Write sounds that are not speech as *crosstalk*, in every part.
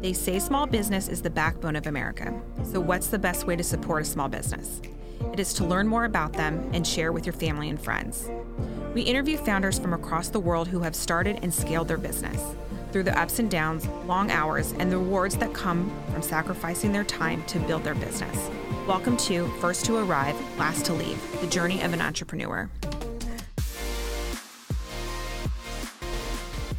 They say small business is the backbone of America. So, what's the best way to support a small business? It is to learn more about them and share with your family and friends. We interview founders from across the world who have started and scaled their business through the ups and downs, long hours, and the rewards that come from sacrificing their time to build their business. Welcome to First to Arrive, Last to Leave, the journey of an entrepreneur.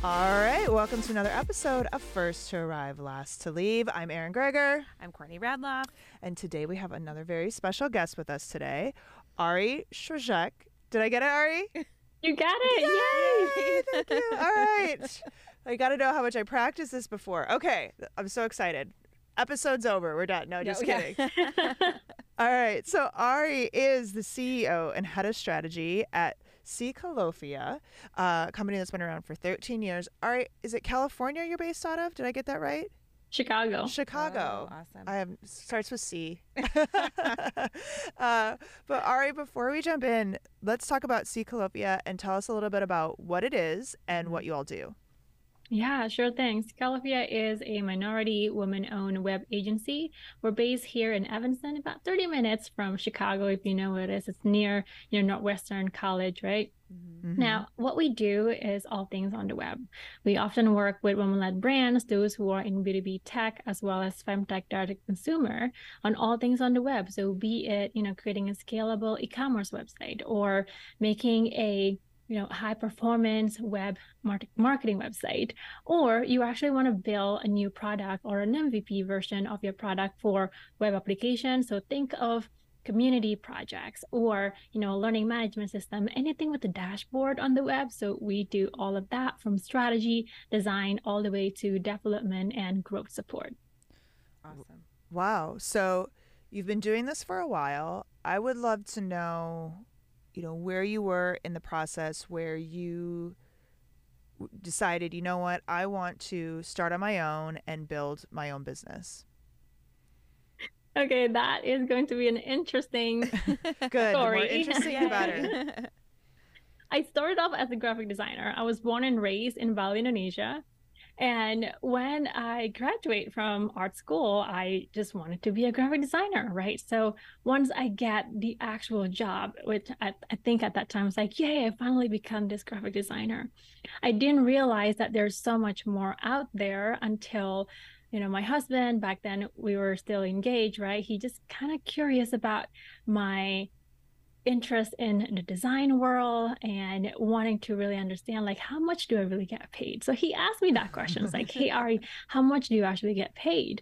All right, welcome to another episode of First to Arrive, Last to Leave. I'm Erin Greger. I'm Courtney Radloff. And today we have another very special guest with us today, Ari Krzyzek. Did I get it, Ari? *laughs* You got it. Yay! Yay! Thank you. *laughs* All right. I got to know how much I practiced this before. Okay, I'm so excited. Episode's over. We're done. No, just kidding. *laughs* All right. So Ari is the CEO and head of strategy at Chykalophia, uh, a company that's been around for 13 years. All right, is it California you're based out of? Did I get that right? Chicago. Chicago. Oh, awesome. I have starts with C. *laughs* uh, but Ari, before we jump in, let's talk about Chykalophia and tell us a little bit about what it is and what you all do. Yeah, sure thing. Chykalophia is a minority woman-owned web agency. We're based here in Evanston, about 30 minutes from Chicago, if you know where it is. It's near, you know, Northwestern College, right? Mm-hmm. Now, what we do is all things on the web. We often work with women-led brands, those who are in B2B tech, as well as femtech direct consumer on all things on the web. So be it, you know, creating a scalable e-commerce website or making a you know high performance web marketing website or you actually want to build a new product or an mvp version of your product for web application so think of community projects or you know learning management system anything with a dashboard on the web. So we do all of that from strategy design all the way to development and growth support. Awesome. Wow. So you've been doing this for a while. I would love to know you know where you were in the process where you decided you know what? I want to start on my own and build my own business. Okay that is going to be an interesting *laughs* good story. the more interesting the better. *laughs* I started off as a graphic designer. I was born and raised in bali indonesia and when I graduate from art school, I just wanted to be a graphic designer, right? So once I get the actual job, which I, I think at that time was like, yay, I finally become this graphic designer. I didn't realize that there's so much more out there until you know my husband back then we were still engaged right he just kind of curious about my interest in the design world and wanting to really understand like how much do I really get paid? So he asked me that question. It's like, hey Ari, *laughs* how much do you actually get paid?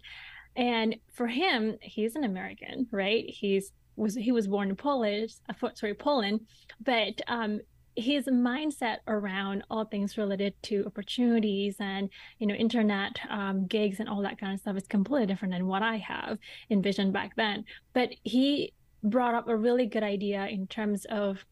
And for him, he's an American, right? He's was he was born in Polish, uh, sorry, Poland, but um, his mindset around all things related to opportunities and you know internet um, gigs and all that kind of stuff is completely different than what I have envisioned back then. But he brought up a really good idea in terms of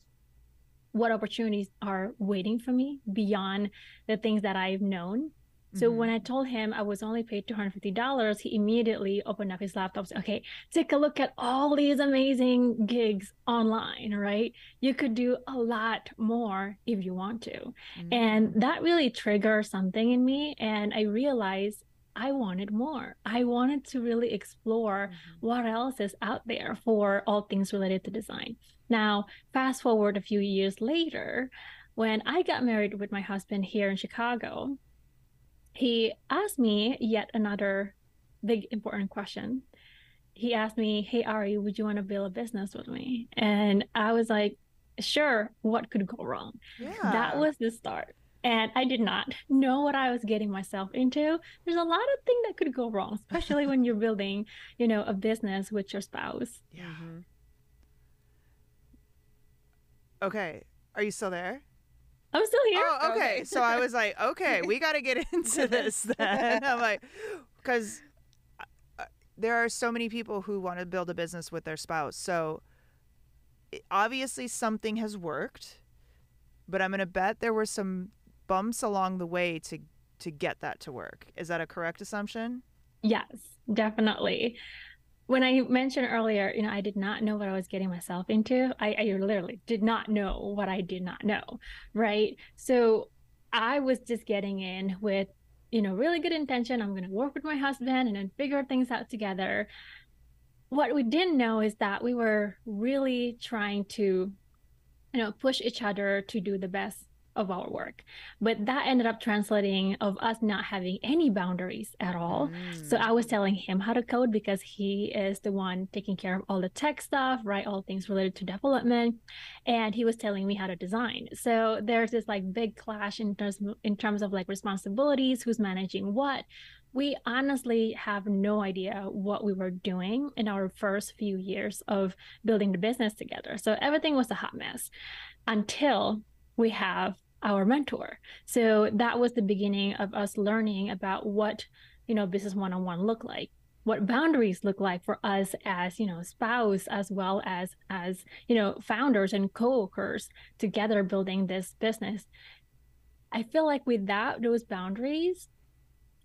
what opportunities are waiting for me beyond the things that I've known. So mm-hmm. when I told him I was only paid $250, he immediately opened up his laptop. Said, okay, take a look at all these amazing gigs online, right? You could do a lot more if you want to. Mm-hmm. And that really triggered something in me. And I realized I wanted more. I wanted to really explore mm-hmm. what else is out there for all things related to design. Now, fast forward a few years later, when I got married with my husband here in Chicago, he asked me yet another big important question. He asked me, Hey, Ari, would you want to build a business with me? And I was like, Sure, what could go wrong? Yeah. That was the start and I did not know what I was getting myself into. There's a lot of things that could go wrong, especially when you're building, you know, a business with your spouse. Yeah. Mm-hmm. Okay. Are you still there? I'm still here. Oh, okay. okay. so I was like, okay, we *laughs* got to get into this then. I'm like, because uh, there are so many people who want to build a business with their spouse. So obviously something has worked, but I'm going to bet there were some bumps along the way to to get that to work. Is that a correct assumption? Yes, definitely. When I mentioned earlier, you know, I did not know what I was getting myself into. I, I literally did not know what I did not know, right? So I was just getting in with you know, really good intention. I'm going to work with my husband and then figure things out together. What we didn't know is that we were really trying to, you know, push each other to do the best of our work. But that ended up translating of us not having any boundaries at all. Mm. So I was telling him how to code because he is the one taking care of all the tech stuff, right? All things related to development. And he was telling me how to design. So there's this like big clash in terms in terms of like responsibilities, who's managing what. We honestly have no idea what we were doing in our first few years of building the business together. So everything was a hot mess until we have our mentor. So that was the beginning of us learning about what, you know, business one-on-one look like, what boundaries look like for us as, you know, spouse as well as as, you know, founders and co-workers together building this business. I feel like without those boundaries,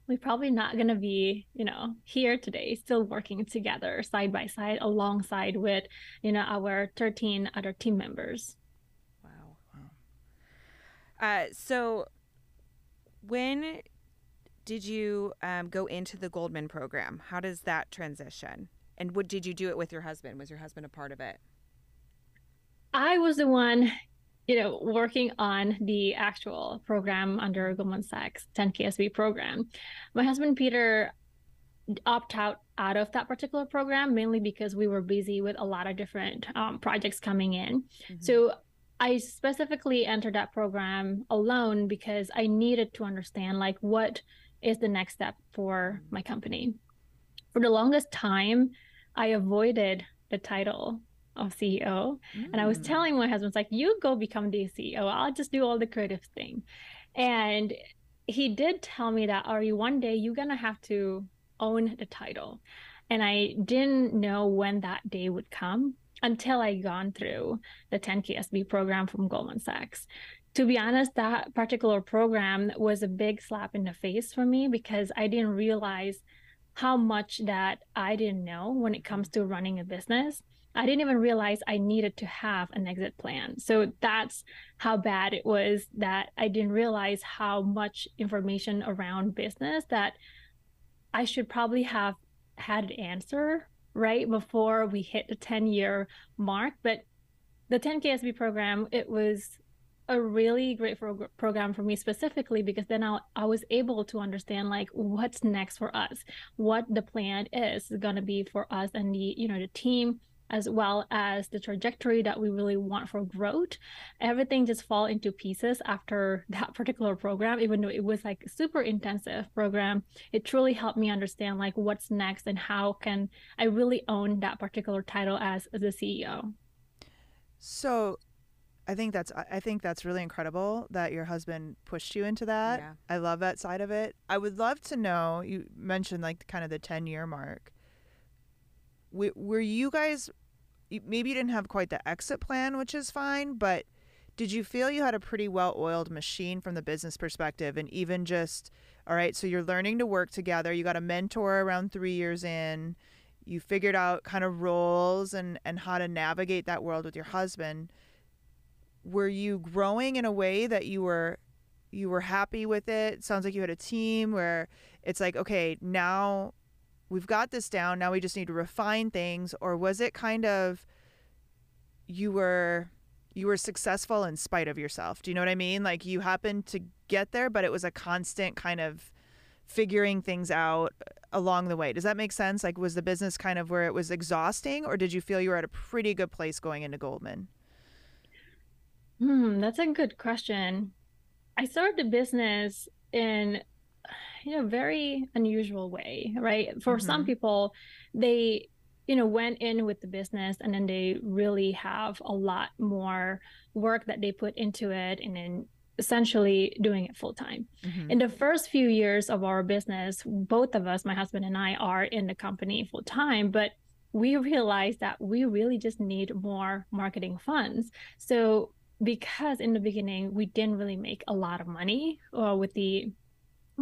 we're probably not going to be you know here today still working together side by side alongside with you know our 13 other team members uh, so, when did you um, go into the Goldman program? How does that transition? And what did you do it with your husband? Was your husband a part of it? I was the one, you know, working on the actual program under Goldman Sachs 10KSB program. My husband Peter opt out out of that particular program mainly because we were busy with a lot of different um, projects coming in. Mm-hmm. So I specifically entered that program alone because I needed to understand like what is the next step for my company. For the longest time, I avoided the title of CEO. Mm. And I was mm. telling my husband, like, you go become the CEO. I'll just do all the creative thing. And he did tell me that, Ari, one day you're going to have to own the title. And I didn't know when that day would come until I gone through the 10KSB program from Goldman Sachs. To be honest, that particular program was a big slap in the face for me because I didn't realize how much that I didn't know when it comes to running a business. I didn't even realize I needed to have an exit plan. So that's how bad it was that I didn't realize how much information around business that I should probably have had an answer right before we hit the 10 year mark. But the 10KSB program, it was a really great pro- program for me specifically because then I, I was able to understand like what's next for us, what the plan is going to be for us and the, you know, the team as well as the trajectory that we really want for growth everything just fall into pieces after *laughs* that particular program even though it was like super intensive program it truly helped me understand like what's next and how can i really own that particular title as, as a ceo so I think that's I think that's really incredible that your husband pushed you into that. Yeah. I love that side of it. I would love to know. You mentioned like kind of the ten year mark. Were you guys maybe you didn't have quite the exit plan, which is fine, but did you feel you had a pretty well oiled machine from the business perspective and even just all right so you're learning to work together you got a mentor around three years in you figured out kind of roles and and how to navigate that world with your husband were you growing in a way that you were you were happy with it? it sounds like you had a team where it's like okay now we've got this down. Now we just need to refine things. Or was it kind of you were you were successful in spite of yourself? Do you know what I mean? Like you happened to get there, but it was a constant kind of figuring things out along the way. Does that make sense? Like was the business kind of where it was exhausting or did you feel you were at a pretty good place going into Goldman? Hmm, that's a good question. I started the business in you know very unusual way right for mm-hmm. some people they you know went in with the business and then they really have a lot more work that they put into it and then essentially doing it full time. Mm-hmm. In the first few years of our business, both of us, my husband and I, are in the company full time, but we realized that we really just need more marketing funds. So because in the beginning we didn't really make a lot of money uh, with the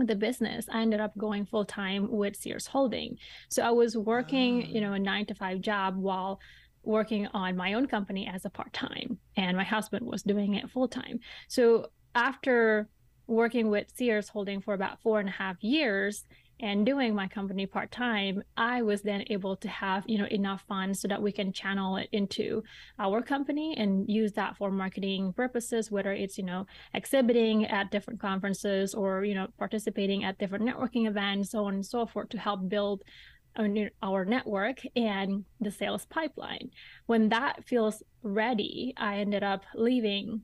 the business, I ended up going full time with Sears Holding. So I was working, you ah. know, a nine to five job while working on my own company as a part time, and my husband was doing it full time. So after working with Sears Holding for about four and a half years and doing my company part time, I was then able to have you know enough funds so that we can channel it into our company and use that for marketing purposes, whether it's you know exhibiting at different conferences or you know participating at different networking events, so on and so forth, to help build our network and the sales pipeline. When that feels ready, I ended up leaving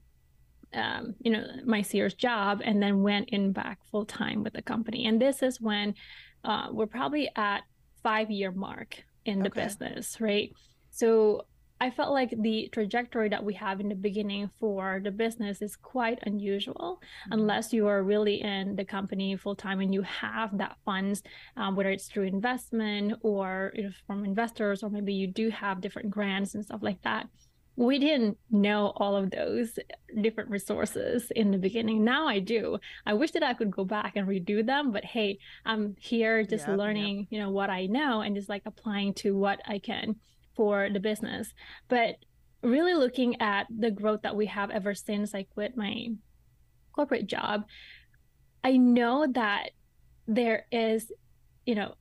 um, you know, my Sears job and then went in back full time with the company. And this is when uh, we're probably at five year mark in the okay. business, right? So I felt like the trajectory that we have in the beginning for the business is quite unusual mm-hmm. unless you are really in the company full time and you have that funds, um, whether it's through investment or you know, from investors, or maybe you do have different grants and stuff like that we didn't know all of those different resources in the beginning. Now I do. I wish that I could go back and redo them, but hey, I'm here just yep, learning, yep. you know, what I know and just like applying to what I can for the business. But really looking at the growth that we have ever since I quit my corporate job, I know that there is, you know,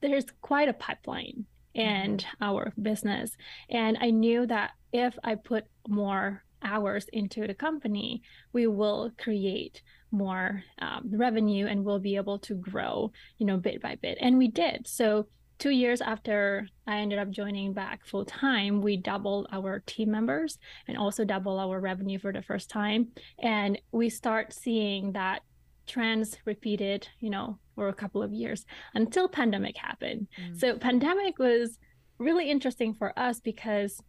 there's quite a pipeline and our business. And I knew that if I put more hours into the company, we will create more um, revenue and we'll be able to grow, you know, bit by bit. And we did. So two years after I ended up joining back full time, we doubled our team members and also double our revenue for the first time. And we start seeing that trends repeated, you know, for a couple of years until pandemic happened. Mm. So pandemic was really interesting for us because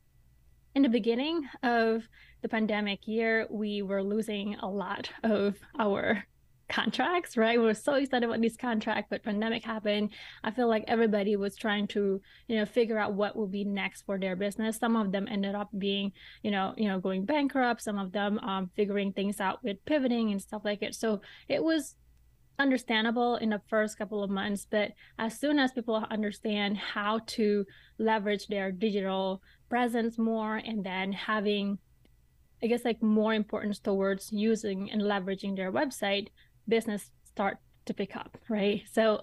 in the beginning of the pandemic year, we were losing a lot of our contracts, right? We were so excited about this contract, but pandemic happened. I feel like everybody was trying to, you know, figure out what will be next for their business. Some of them ended up being, you know, you know, going bankrupt. Some of them um, figuring things out with pivoting and stuff like it. So it was understandable in the first couple of months, but as soon as people understand how to leverage their digital presence more and then having I guess like more importance towards using and leveraging their website, business start to pick up, right? So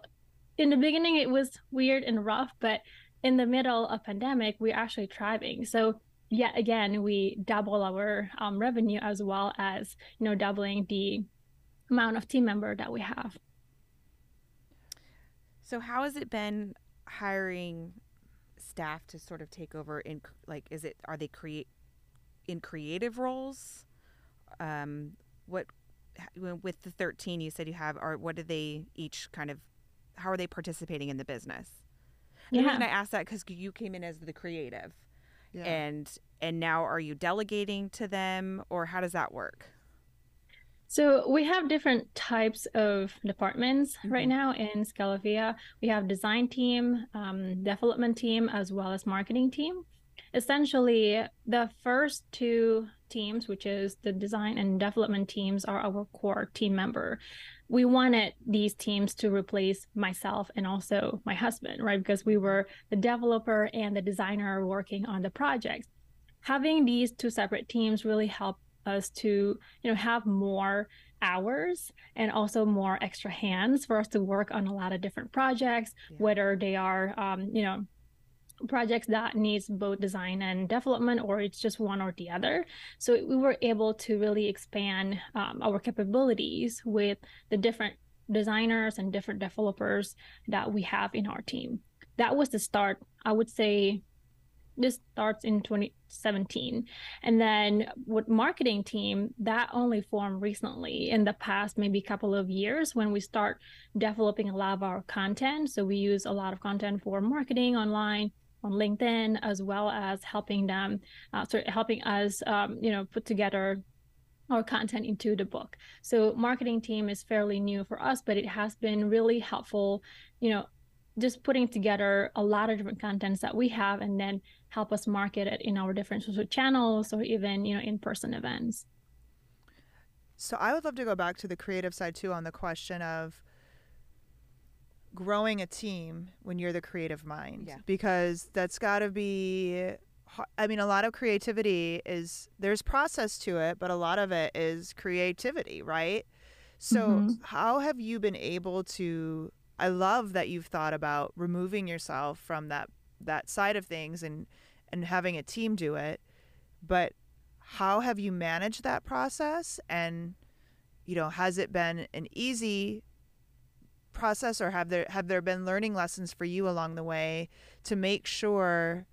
in the beginning it was weird and rough, but in the middle of pandemic, we're actually thriving. So yet again, we double our um, revenue as well as you know doubling the amount of team member that we have. So how has it been hiring staff to sort of take over in like is it are they create in creative roles? Um, what with the 13 you said you have are what do they each kind of how are they participating in the business yeah. the reason i asked that because you came in as the creative yeah. and and now are you delegating to them or how does that work so we have different types of departments mm-hmm. right now in Chykalophia. We have design team, um, development team, as well as marketing team essentially the first two teams which is the design and development teams are our core team member we wanted these teams to replace myself and also my husband right because we were the developer and the designer working on the project having these two separate teams really helped us to you know have more hours and also more extra hands for us to work on a lot of different projects yeah. whether they are um, you know projects that needs both design and development or it's just one or the other. So we were able to really expand um, our capabilities with the different designers and different developers that we have in our team. That was the start. I would say this starts in 2017 and then with marketing team that only formed recently in the past maybe couple of years when we start developing a lot of our content so we use a lot of content for marketing online on LinkedIn, as well as helping them, uh, sort of helping us, um, you know, put together our content into the book. So marketing team is fairly new for us, but it has been really helpful, you know, just putting together a lot of different contents that we have and then help us market it in our different social channels or even, you know, in-person events. So I would love to go back to the creative side too on the question of growing a team when you're the creative mind yeah. because that's got to be I mean a lot of creativity is there's process to it but a lot of it is creativity right So, mm-hmm. how have you been able to? I love that you've thought about removing yourself from that that side of things and and having a team do it. But how have you managed that process? And you know, has it been an easy process, or have there have there been learning lessons for you along the way to make sure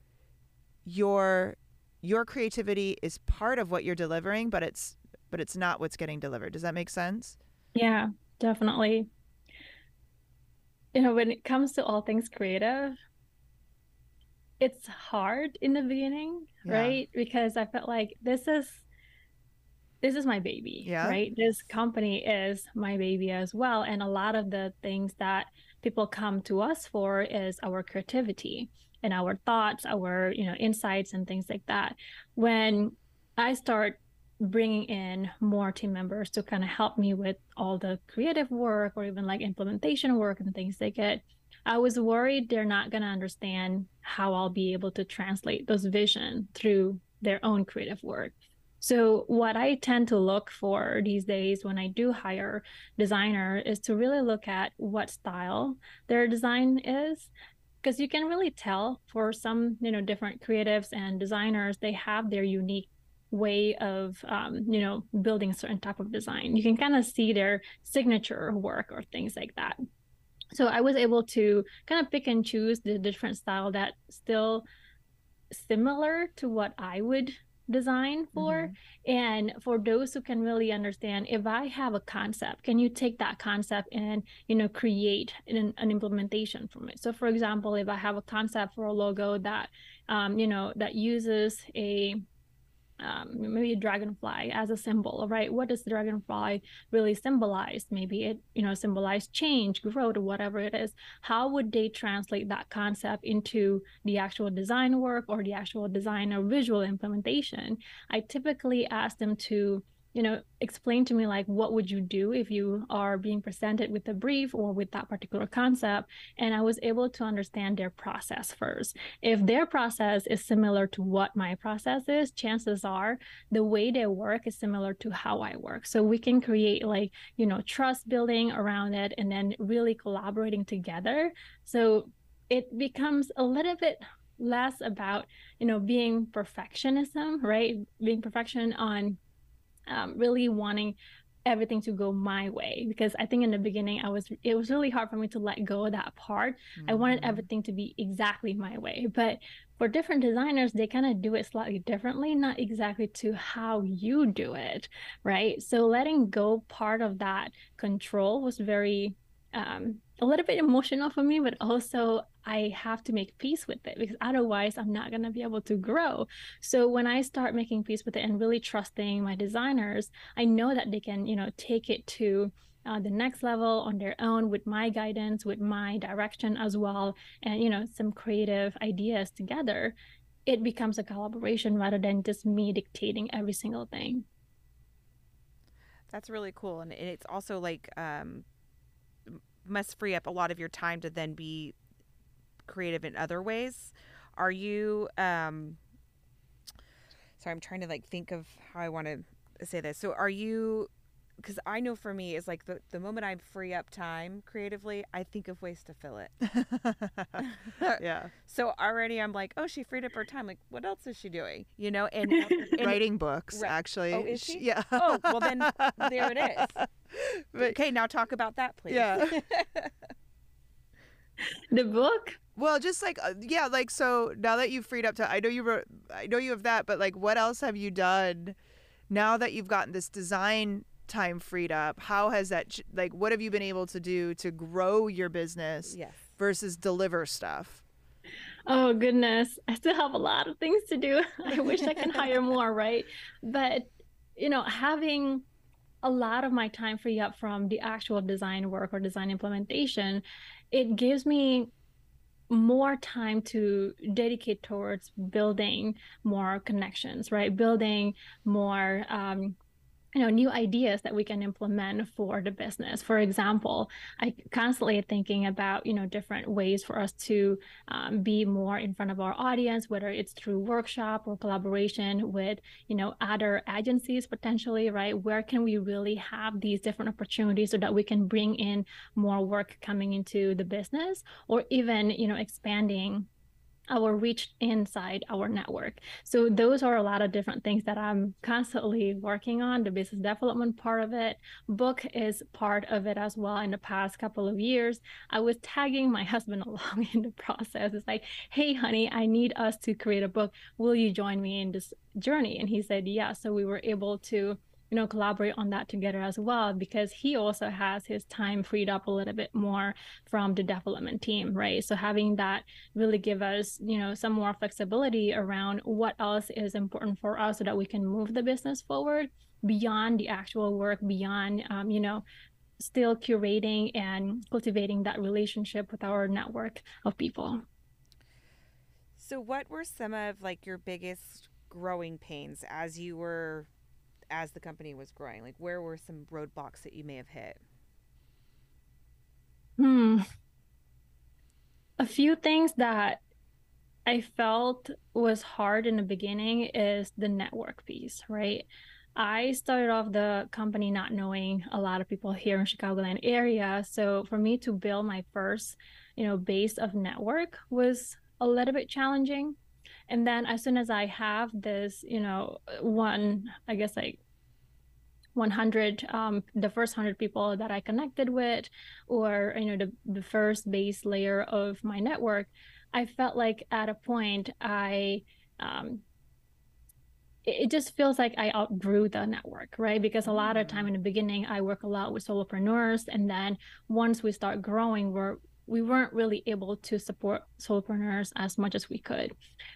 your your creativity is part of what you're delivering, but it's but it's not what's getting delivered. Does that make sense? Yeah, definitely. You know, when it comes to all things creative, it's hard in the beginning, yeah. right? Because I felt like this is this is my baby, yeah. right? This company is my baby as well. And a lot of the things that people come to us for is our creativity and our thoughts, our, you know, insights and things like that. When I start bringing in more team members to kind of help me with all the creative work or even like implementation work and things they get. I was worried they're not going to understand how i'll be able to translate those vision through their own creative work. So what i tend to look for these days when i do hire designer is to really look at what style their design is because you can really tell for some you know different creatives and designers they have their unique way of um, you know building a certain type of design. You can kind of see their signature work or things like that. So i was able to kind of pick and choose the different style that still similar to what i would design for. Mm-hmm. and for those who can really understand if i have a concept can you take that concept and you know create an, an implementation from it? So for example if i have a concept for a logo that um, you know that uses a um, maybe a dragonfly as a symbol right? What does the dragonfly really symbolize? Maybe it you know symbolize change growth whatever it is. How would they translate that concept into the actual design work or the actual design or visual implementation? I typically ask them to you know explain to me like what would you do if you are being presented with a brief or with that particular concept? And i was able to understand their process first. If their process is similar to what my process is chances are the way they work is similar to how i work. So we can create like you know trust building around it and then really collaborating together. So it becomes a little bit less about you know being perfectionism right? Being perfection on um, really wanting everything to go my way because i think in the beginning i was it was really hard for me to let go of that part mm-hmm. i wanted mm-hmm. everything to be exactly my way but for different designers they kind of do it slightly differently not exactly to how you do it right so letting go part of that control was very um, a little bit emotional for me, but also I have to make peace with it because otherwise I'm not going to be able to grow. So when I start making peace with it and really trusting my designers, I know that they can, you know, take it to uh, the next level on their own with my guidance, with my direction as well, and, you know, some creative ideas together. It becomes a collaboration rather than just me dictating every single thing. That's really cool. And it's also like, um, must free up a lot of your time to then be creative in other ways. Are you um sorry, I'm trying to like think of how I want to say this. So are you because I know for me is like the, the moment I free up time creatively, I think of ways to fill it. *laughs* yeah. So already I'm like, oh, she freed up her time. Like, what else is she doing? You know, and, *laughs* and writing books right. actually. Oh, is she? Yeah. Oh, well then there it is. *laughs* But, okay, now talk about that, please. Yeah. the book. Well, just like uh, yeah, like so now that you've freed up time, I know you wrote, I know you have that, but like, what else have you done? Now that you've gotten this design time freed up how has that like what have you been able to do to grow your business yes. versus deliver stuff oh goodness i still have a lot of things to do *laughs* i wish i can hire *laughs* more right but you know having a lot of my time free up from the actual design work or design implementation it gives me more time to dedicate towards building more connections right? Building more um, you know new ideas that we can implement for the business. For example i constantly thinking about you know different ways for us to um, be more in front of our audience whether it's through workshop or collaboration with you know other agencies potentially right? Where can we really have these different opportunities so that we can bring in more work coming into the business or even you know expanding our reach inside our network. So those are a lot of different things that I'm constantly working on. The business development part of it, book is part of it as well. In the past couple of years, I was tagging my *laughs* husband along in the process. It's like, hey, honey, I need us to create a book. Will you join me in this journey? And he said, yeah. So we were able to you know collaborate on that together as well because he also has his time freed up a little bit more from the development team right? So having that really give us you know some more flexibility around what else is important for us so that we can move the business forward beyond the actual work beyond um, you know still curating and cultivating that relationship with our network of people. So what were some of like your biggest growing pains as you were as the company was growing? Like, where were some roadblocks that you may have hit? Hmm. A few things that I felt was hard in the beginning is the network piece, right? I started off the company not knowing a lot of people here in Chicagoland area. So for me to build my first, you know, base of network was a little bit challenging and then as soon as i have this you know one i guess like 100 um, the first 100 people that i connected with or you know the, the first base layer of my network i felt like at a point i um, it just feels like I outgrew the network, right? Because a lot of time mm. in the beginning, I work a lot with solopreneurs, and then once we start growing, we're we weren't really able to support solopreneurs as much as we could,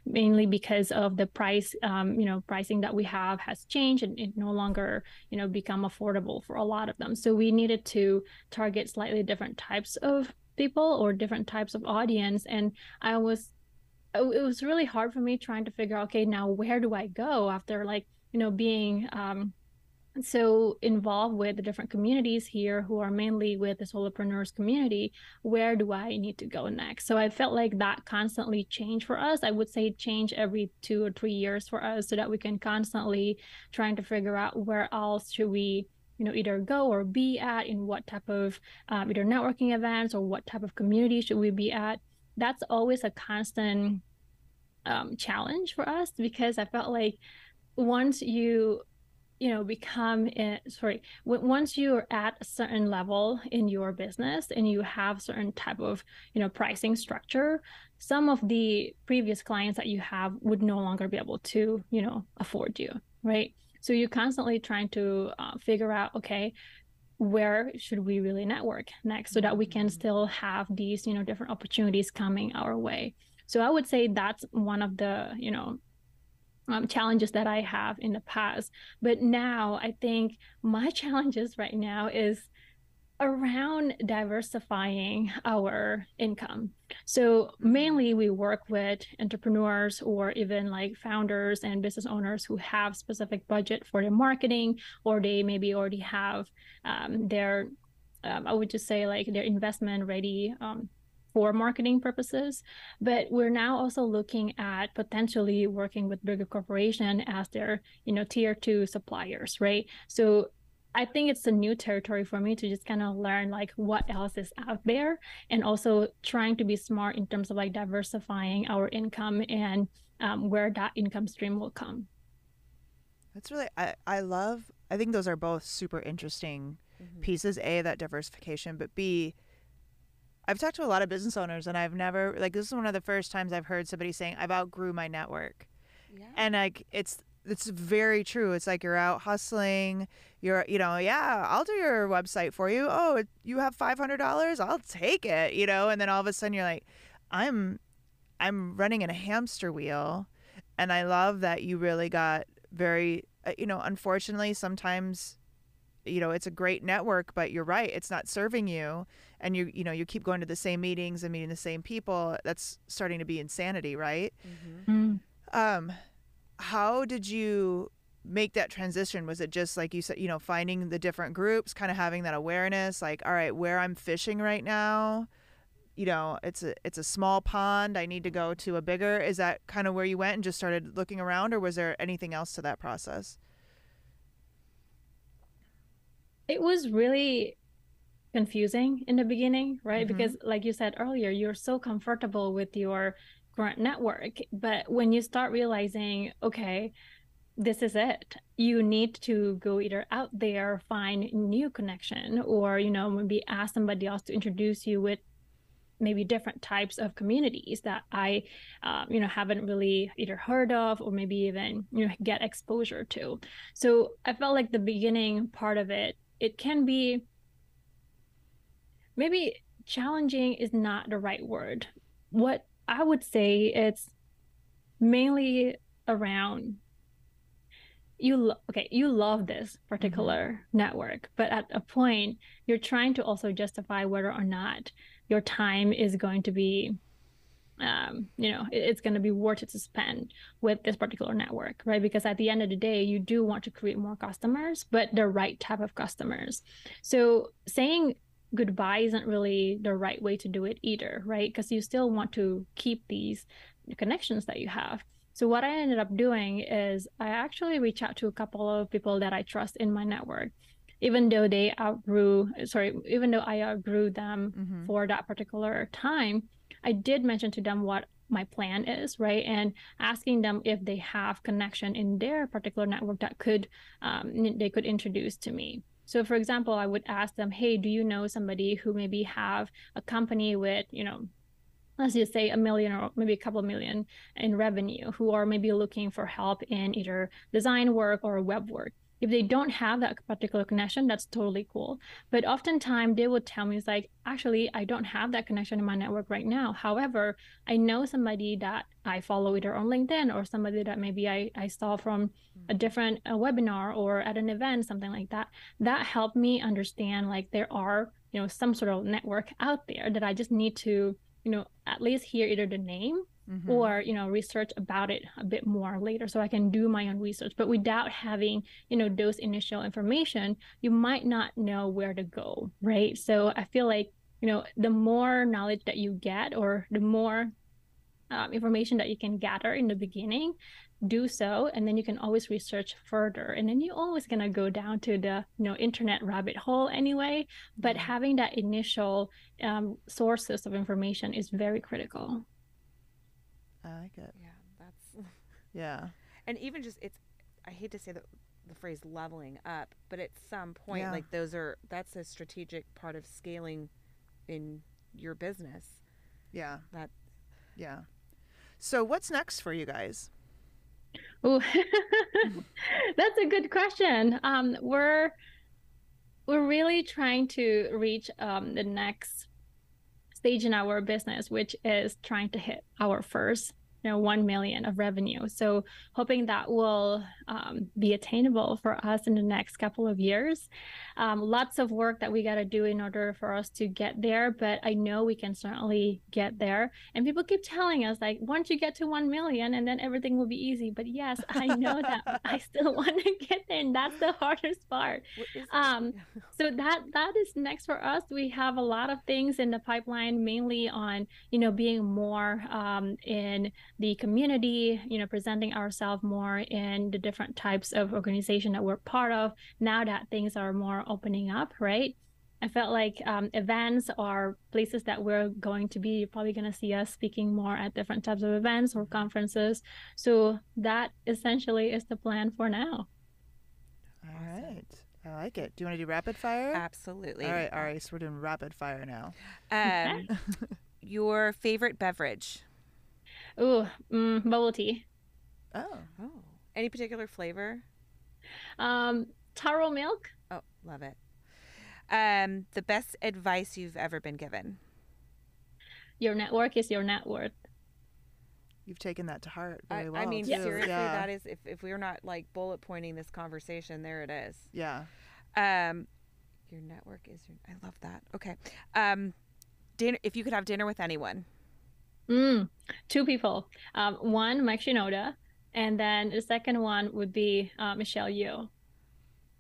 mainly because of the price, um, you know, pricing that we have has changed and it no longer, you know, become affordable for a lot of them. So we needed to target slightly different types of people or different types of audience. And I was, it was really hard for me trying to figure out, okay, now where do I go after like, you know, being, um, so involved with the different communities here who are mainly with the solopreneurs community where do i need to go next? So i felt like that constantly change for us. I would say change every two or three years for us so that we can constantly trying to figure out where else should we you know either go or be at in what type of um, either networking events or what type of community should we be at. That's always a constant um, challenge for us because i felt like once you you know become in, sorry once you're at a certain level in your business and you have certain type of you know pricing structure some of the previous clients that you have would no longer be able to you know afford you right so you're constantly trying to uh, figure out okay where should we really network next so that we can mm-hmm. still have these you know different opportunities coming our way so i would say that's one of the you know um, challenges that I have in the past. But now I think my *laughs* challenges right now is around diversifying our income. So mainly we work with entrepreneurs or even like founders and business owners who have specific budget for their marketing or they maybe already have um, their um, I would just say like their investment ready um, for marketing purposes but we're now also looking at potentially working with bigger corporation as their you know tier two suppliers right so I think it's a new territory for me to just kind of learn like what else is out there and also trying to be smart in terms of like diversifying our income and um, where that income stream will come. That's really, I, I love, I think those are both super interesting mm-hmm. pieces. A, that diversification, but B, I've talked to a lot of business owners and I've never like this is one of the first times I've heard somebody saying I've outgrew my network. Yeah. And like it's it's very true. It's like you're out hustling. You're, you know, yeah, I'll do your website for you. Oh, you have five hundred dollars? I'll take it. You know, and then all of a sudden you're like, I'm, I'm running in a hamster wheel, and I love that you really got very, uh, you know, unfortunately sometimes you know it's a great network but you're right it's not serving you and you you know you keep going to the same meetings and meeting the same people that's starting to be insanity right mm-hmm. mm um how did you make that transition? Was it just like you said, you know, finding the different groups, kind of having that awareness, like, all right, where I'm fishing right now, you know, it's a it's a small pond. I need to go to a bigger. Is that kind of where you went and just started looking around, or was there anything else to that process? It was really confusing in the beginning, right? Mm-hmm. Because, like you said earlier, you're so comfortable with your current network, but when you start realizing, okay, this is it you need to go either out there find new connection or you know maybe ask somebody else to introduce you with maybe different types of communities that i um, you know haven't really either heard of or maybe even you know get exposure to so i felt like the beginning part of it it can be maybe challenging is not the right word what i would say it's mainly around you lo- okay you love this particular mm-hmm. network but at a point you're trying to also justify whether or not your time is going to be um, you know it, it's going to be worth it to spend with this particular network right? Because at the end of the day you do want to create more customers but the right type of customers. So saying goodbye isn't really the right way to do it either right? Because you still want to keep these connections that you have. So what I ended up doing is I actually reached out to a couple of people that I trust in my network, even though they outgrew, sorry, even though I outgrew them mm-hmm. for that particular time, I did mention to them what my plan is, right? And asking them if they have connection in their particular network that could um, they could introduce to me. So, for example, I would ask them, "Hey, do you know somebody who maybe have a company with you know let's just say a million or maybe a couple million in revenue who are maybe looking for help in either design work or web work if they don't have that particular connection that's totally cool. But oftentimes they would tell me it's like actually i don't have that connection in my network right now. However i know somebody that i follow either on linkedin or somebody that maybe i, I saw from a mm-hmm. different a webinar or at an event something like that. That helped me understand like there are you know some sort of network out there that i just need to you know at least hear either the name mm-hmm. or you know research about it a bit more later so i can do my own research. But without having you know those initial information you might not know where to go right? So i feel like you know the more knowledge that you get or the more um, information that you can gather in the beginning do so and then you can always research further. And then you're always going to go down to the you know internet rabbit hole anyway. But mm-hmm. having that initial um, sources of information is very critical i like it. Yeah that's *laughs* *laughs* yeah. And even just it's i hate to say the, the phrase leveling up but at some point yeah. like those are that's a strategic part of scaling in your business. Yeah. That yeah. So what's next for you guys? Oh, *laughs* that's a good question. Um, we're we're really trying to reach um, the next stage in our business, which is trying to hit our first you know 1 million of revenue. So hoping that will um, be attainable for us in the next couple of years. Um, lots of work that we got to do in order for us to get there but i know we can certainly get there. And people keep telling us like once you get to 1 million and then everything will be easy. But yes i know that *laughs* i still *laughs* want to get there and that's the hardest part. Um, *laughs* so that that is next for us. We have a lot of things in the pipeline mainly on you know being more um, in the community, you know, presenting ourselves more in the different types of organization that we're part of now that things are more opening up, right? I felt like um, events are places that we're going to be. You're probably going to see us speaking more at different types of events or conferences. So that essentially is the plan for now. All right. I like it. Do you want to do rapid fire? Absolutely. All right, all right. So we're doing rapid fire now. Um, *laughs* your favorite beverage? Ooh, mm, bubble tea. Oh. Oh. Any particular flavor? Um, taro milk. Oh, love it. Um, the best advice you've ever been given? Your network is your net worth. You've taken that to heart very I, well. I mean, too. seriously, yeah. that is if, if we're not like bullet pointing this conversation, there it is. Yeah. Um, your network is your. I love that. Okay. Um, dinner. If you could have dinner with anyone, Mm, two people. Um, one, Mike Shinoda, And then the second one would be uh, Michelle Yeoh.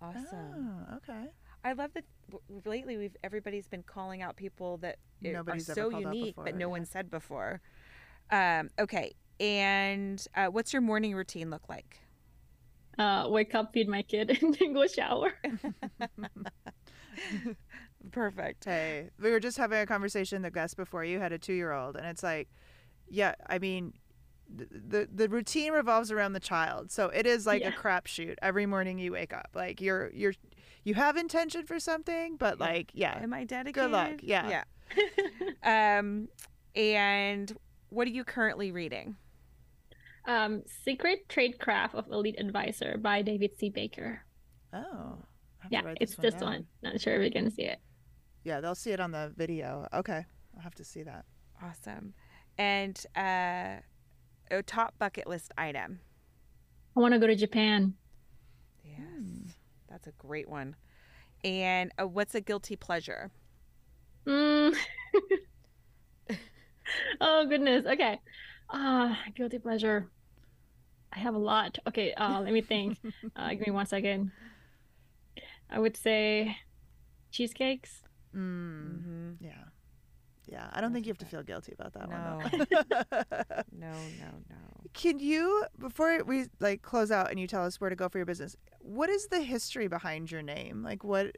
Awesome. Oh, okay. I love that lately we've everybody's been calling out people that Nobody's are so unique, before, but no yeah. one said before. Um, okay, and uh, what's your morning routine look like? Uh, wake up, feed my kid, *laughs* and then go shower. *laughs* *laughs* Perfect. Hey, we were just having a conversation. The guest before you had a two-year-old, and it's like, yeah, I mean, th- the the routine revolves around the child, so it is like a Yeah. crapshoot every morning you wake up. Like you're you're you have intention for something, but Yeah. like yeah, Am I dedicated? Good luck, yeah. Yeah. *laughs* Um, and what are you currently reading? um, Secret Tradecraft of Elite Advisor by David C. Baker. oh, I'll have to Yeah, write it's one this down. one. Not sure if you can see it. Yeah, they'll see it on the video. Okay, I'll have to see that. Awesome. And uh, a top bucket list item. I want to go to Japan. Yes, Hmm. that's a great one. And uh, what's a guilty pleasure? Mm. *laughs* oh goodness. Okay. Ah, guilty pleasure. I have a lot. Okay. Uh, let me think. *laughs* uh, give me one second. I would say cheesecakes. Mm, Mm-hmm. yeah, yeah. I don't think you have to feel guilty about that No. one. *laughs* No, no, no. Can you, before we like close out and you tell us where to go for your business, what is the history behind your name? Like what,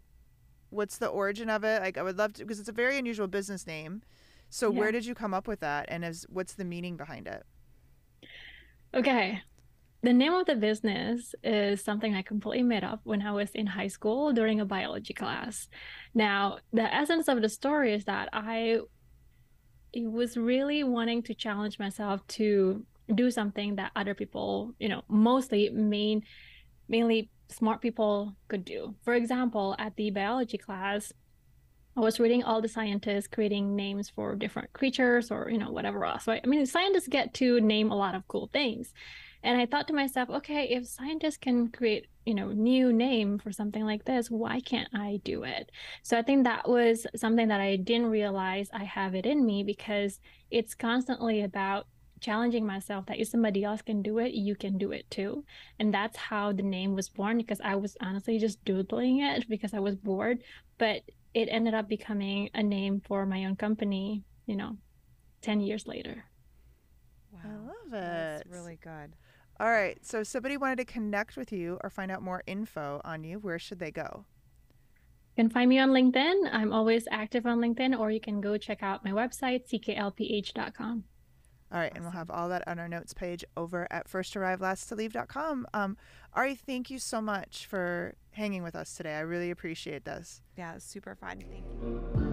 what's the origin of it? Like I would love to, because it's a very unusual business name. So Yeah. where did you come up with that, and is what's the meaning behind it? Okay. The name of the business is something I completely made up when I was in high school during a biology class. Now, the essence of the story is that I was really wanting to challenge myself to do something that other people, you know, mostly main mainly smart people could do. For example, at the biology class, I was reading all the scientists creating names for different creatures or, you know, whatever else. Right? I mean, scientists get to name a lot of cool things. And I thought to myself, okay, if scientists can create, you know, new name for something like this, why can't I do it? So I think that was something that I didn't realize I have it in me because it's constantly about challenging myself that if somebody else can do it, you can do it too. And that's how the name was born because I was honestly just doodling it because I was bored, but it ended up becoming a name for my own company, you know, 10 years later. Wow. I love it. That's it. really good. All right. So if somebody wanted to connect with you or find out more info on you, where should they go? You can find me on LinkedIn. I'm always active on LinkedIn, or you can go check out my website, cklph.com. All right, and we'll have all that on our notes page over at firstarrivelast2leave.com. Um, Ari, thank you so much for hanging with us today. I really appreciate this. Yeah, it's super fun. Thank you.